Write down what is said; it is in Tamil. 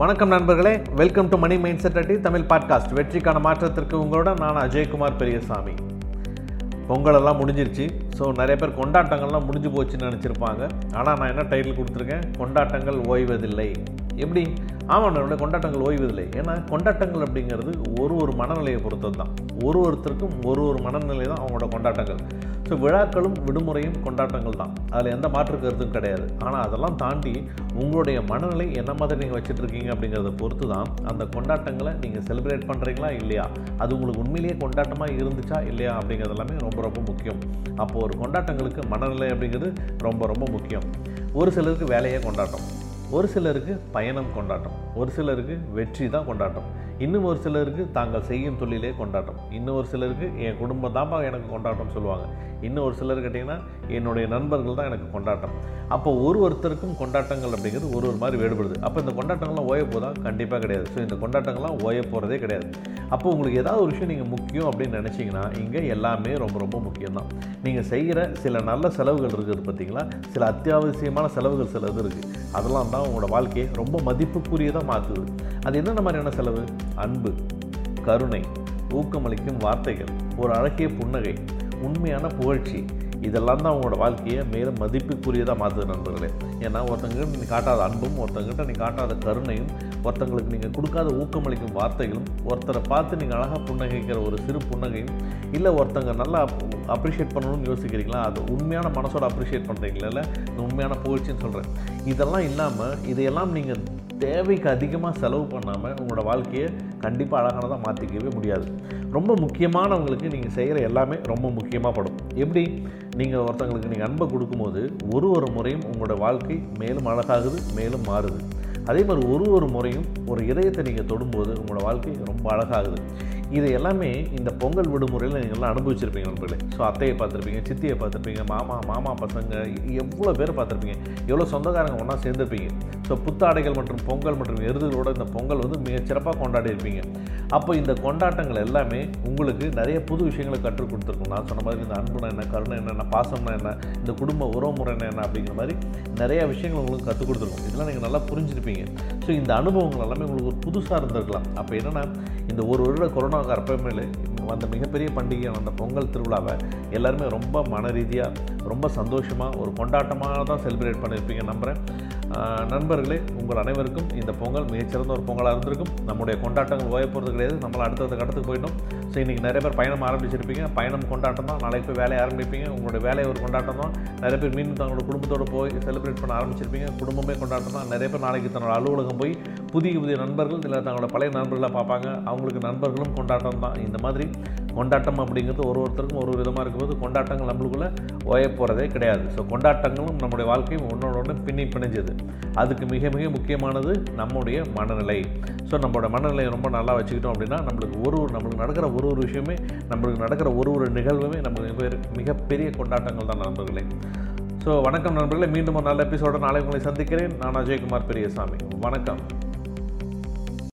வணக்கம் நண்பர்களே. Welcome to money mindset அட்டி தமிழ் பாட்காஸ்ட் வெற்றிக்கான மாற்றத்திற்கு உங்களோட நான் அஜயகுமார் பெரியசாமி. பொங்கலெல்லாம் முடிஞ்சிருச்சு. ஸோ நிறைய பேர் கொண்டாட்டங்கள்லாம் முடிஞ்சு போச்சுன்னு நினச்சிருப்பாங்க. ஆனால் நான் என்ன டைட்டில் கொடுத்துருக்கேன்? கொண்டாட்டங்கள் ஓய்வதில்லை. எப்படி? ஆமாம் நம்மளுடைய கொண்டாட்டங்கள் ஓய்வதில்லை. ஏன்னா கொண்டாட்டங்கள் அப்படிங்கிறது ஒரு ஒரு மனநிலையை பொறுத்தது தான் ஒரு ஒருத்தருக்கும் ஒரு ஒரு மனநிலை தான் அவங்களோட கொண்டாட்டங்கள். ஸோ விழாக்களும் விடுமுறையும் கொண்டாட்டங்கள் தான். அதில் எந்த மாற்று கருத்தும் கிடையாது. ஆனால் அதெல்லாம் தாண்டி உங்களுடைய மனநிலை என்ன மாதிரி நீங்கள் வச்சுட்ருக்கீங்க அப்படிங்கிறத பொறுத்து தான் அந்த கொண்டாட்டங்களை நீங்கள் செலிப்ரேட் பண்ணுறீங்களா இல்லையா? அது உங்களுக்கு உண்மையிலேயே கொண்டாட்டமாக இருந்துச்சா இல்லையா அப்படிங்கிறது எல்லாமே ரொம்ப ரொம்ப முக்கியம். அப்போது ஒரு கொண்டாட்டங்களுக்கு மனநிலை அப்படிங்கிறது ரொம்ப ரொம்ப முக்கியம். ஒரு சிலருக்கு வேலையே கொண்டாட்டம். ஒரு சிலருக்கு பயணம் கொண்டாட்டம் ஒரு சிலருக்கு வெற்றி தான் கொண்டாட்டம். இன்னும் ஒரு சிலருக்கு தாங்கள் செய்யும் தொழிலே கொண்டாட்டம். இன்னும் ஒரு சிலருக்கு என் குடும்பம் தான்ப்பா எனக்கு கொண்டாட்டம் சொல்லுவாங்க. இன்னும் ஒரு சிலர் கேட்டிங்கன்னா என்னுடைய நண்பர்கள் தான் எனக்கு கொண்டாட்டம். அப்போ ஒரு ஒருத்தருக்கும் கொண்டாட்டங்கள் அப்படிங்கிறது ஒரு ஒரு மாதிரி வேறுபடுது. அப்போ இந்த கொண்டாட்டங்கள்லாம் ஓய போதா? கண்டிப்பாக கிடையாது. ஸோ இந்த கொண்டாட்டங்கள்லாம் ஓய போகிறதே கிடையாது. அப்போ உங்களுக்கு ஏதாவது ஒரு விஷயம் நீங்கள் முக்கியம் அப்படின்னு நினச்சிங்கன்னா இங்கே எல்லாமே ரொம்ப ரொம்ப முக்கியம் தான் நீங்கள் செய்கிற சில நல்ல செலவுகள் இருக்குது பார்த்தீங்களா? சில அத்தியாவசியமான செலவுகள் சில இது இருக்குது அதெல்லாம் தான் உங்களோட வாழ்க்கையை ரொம்ப மதிப்புக்குரியதாக மாற்றுது அது என்னென்ன மாதிரியான செலவு? அன்பு கருணை ஊக்கமளிக்கும் வார்த்தைகள் ஒரு அழகிய புன்னகை உண்மையான புகழ்ச்சி. இதெல்லாம் தான் உங்களோட வாழ்க்கையை மேலும் மதிப்புக்குரியதாக மாற்றுது நண்பர்களே. ஏன்னா ஒருத்தங்கிட்ட நீ காட்டாத அன்பும் ஒருத்தங்கிட்ட நீ காட்டாத கருணையும் ஒருத்தங்களுக்கு நீங்கள் கொடுக்காத ஊக்கமளிக்கும் வார்த்தைகளும் ஒருத்தரை பார்த்து நீங்கள் அழகாக புன்னகைக்கிற ஒரு சிறு புன்னகையும் இல்லை ஒருத்தங்க நல்லா அப்ரிஷியேட் பண்ணணும்னு யோசிக்கிறீங்களா? அது உண்மையான மனசோட அப்ரிஷியேட் பண்ணுறீங்களா இல்லை உண்மையான புகழ்ச்சின்னு சொல்கிறேன் இதெல்லாம் இல்லாமல் இதையெல்லாம் நீங்கள் தேவைக்கு அதிகமாக செலவு பண்ணாமல் உங்களோட வாழ்க்கையை கண்டிப்பாக அழகானதாக மாற்றிக்கவே முடியாது. ரொம்ப முக்கியமானவங்களுக்கு நீங்கள் செய்கிற எல்லாமே ரொம்ப முக்கியமாக படும். எப்படி? நீங்கள் ஒருத்தங்களுக்கு நீங்கள் அன்பை கொடுக்கும்போது ஒரு ஒரு முறையும் உங்களோட வாழ்க்கை மேலும் அழகாகுது மேலும் மாறுது. அதே மாதிரி ஒரு ஒரு முறையும் ஒரு இதயத்தை நீங்கள் தொடும்போது உங்களோட வாழ்க்கை ரொம்ப அழகாகுது. இது எல்லாமே இந்த பொங்கல் விடுமுறையில் நீங்கள் எல்லாம் அனுபவிச்சிருப்பீங்க நண்பர்களே. ஸோ அத்தையை பார்த்துருப்பீங்க சித்தியை பார்த்துருப்பீங்க மாமா மாமா பசங்க எவ்வளோ பேர் பார்த்துருப்பீங்க. எவ்வளோ சொந்தக்காரங்க ஒன்றா சேர்ந்துருப்பீங்க. ஸோ புத்தாடைகள் மற்றும் பொங்கல் மற்றும் எருதுகளோட இந்த பொங்கல் வந்து மிக சிறப்பாக கொண்டாடி இருப்பீங்க அப்போ இந்த கொண்டாட்டங்கள் எல்லாமே உங்களுக்கு நிறைய புது விஷயங்களை கற்றுக் கொடுத்துருக்கும். நான் சொன்ன மாதிரி இந்த அன்புனா என்ன கருணை என்னென்ன பாசம்னா என்ன இந்த குடும்ப உறவுமுறை என்ன அப்படிங்கிற மாதிரி நிறைய விஷயங்கள் உங்களுக்கு கற்றுக் கொடுத்துருக்கும். இதெல்லாம் நீங்கள் நல்லா புரிஞ்சிருப்பீங்க. ஸோ இந்த அனுபவங்கள் எல்லாமே உங்களுக்கு ஒரு புதுசாக இருந்திருக்கலாம். அப்போ என்னென்னா இந்த ஒரு வருட கொரோனாவுக்கு அற்பமேலே அந்த மிகப்பெரிய பண்டிகையான அந்த பொங்கல் திருவிழாவை எல்லாருமே ரொம்ப மன ரீதியாக ரொம்ப சந்தோஷமாக ஒரு கொண்டாட்டமாக தான் செலிப்ரேட் பண்ணியிருப்பீங்க நம்புகிறேன் நண்பர்களே உங்கள் அனைவருக்கும் இந்த பொங்கல் மிகச்சிறந்த ஒரு பொங்கலாக இருந்திருக்கும். நம்முடைய கொண்டாட்டங்கள் ஓய போகிறது கிடையாது. நம்மளை அடுத்தடுத்த கட்டத்துக்கு போயிட்டோம். ஸோ இன்றைக்கி நிறைய பேர் பயணம் ஆரம்பிச்சிருப்பீங்க. பயணம் கொண்டாட்டம் தான். நாளைக்கு போய் வேலையை ஆரம்பிப்பீங்க. உங்களுடைய வேலையை ஒரு கொண்டாட்டம் தான். நிறைய பேர் மீண்டும் தங்களோட குடும்பத்தோடு போய் செலிப்ரேட் பண்ண ஆரம்பிச்சிருப்பீங்க. குடும்பமே கொண்டாட்டம் தான். நிறைய பேர் நாளைக்கு தன்னோட அலுவலகம் போய் புதிய புதிய நண்பர்கள் இல்லை தங்களோட பழைய நண்பர்களாக பார்ப்பாங்க. அவங்களுக்கு நண்பர்களும் கொண்டாட்டம் தான். இந்த மாதிரி கொண்டாட்டம் அப்படிங்கிறது ஒரு ஒருத்தருக்கும் ஒரு விதமாக இருக்கும்போது கொண்டாட்டங்கள் நம்மளுக்குள்ளே ஓய போகிறதே கிடையாது. ஸோ கொண்டாட்டங்களும் நம்முடைய வாழ்க்கையும் ஒன்றோட ஒன்று பின்னி பிணைஞ்சது. அதுக்கு மிக மிக முக்கியமானது நம்முடைய மனநிலை. ஸோ நம்மளோட மனநிலையை ரொம்ப நல்லா வச்சுக்கிட்டோம் அப்படின்னா நம்மளுக்கு ஒரு ஒரு நம்மளுக்கு நடக்கிற ஒரு ஒரு விஷயமே நம்மளுக்கு நடக்கிற ஒரு ஒரு நிகழ்வுமே நம்மளுக்கு மிகப்பெரிய கொண்டாட்டங்கள் தான் நண்பர்களே. ஸோ வணக்கம் நண்பர்களே. மீண்டும் ஒரு நல்ல எபிசோட நாளை உங்களை சந்திக்கிறேன். நான் அஜயகுமார் பெரியசாமி. வணக்கம்.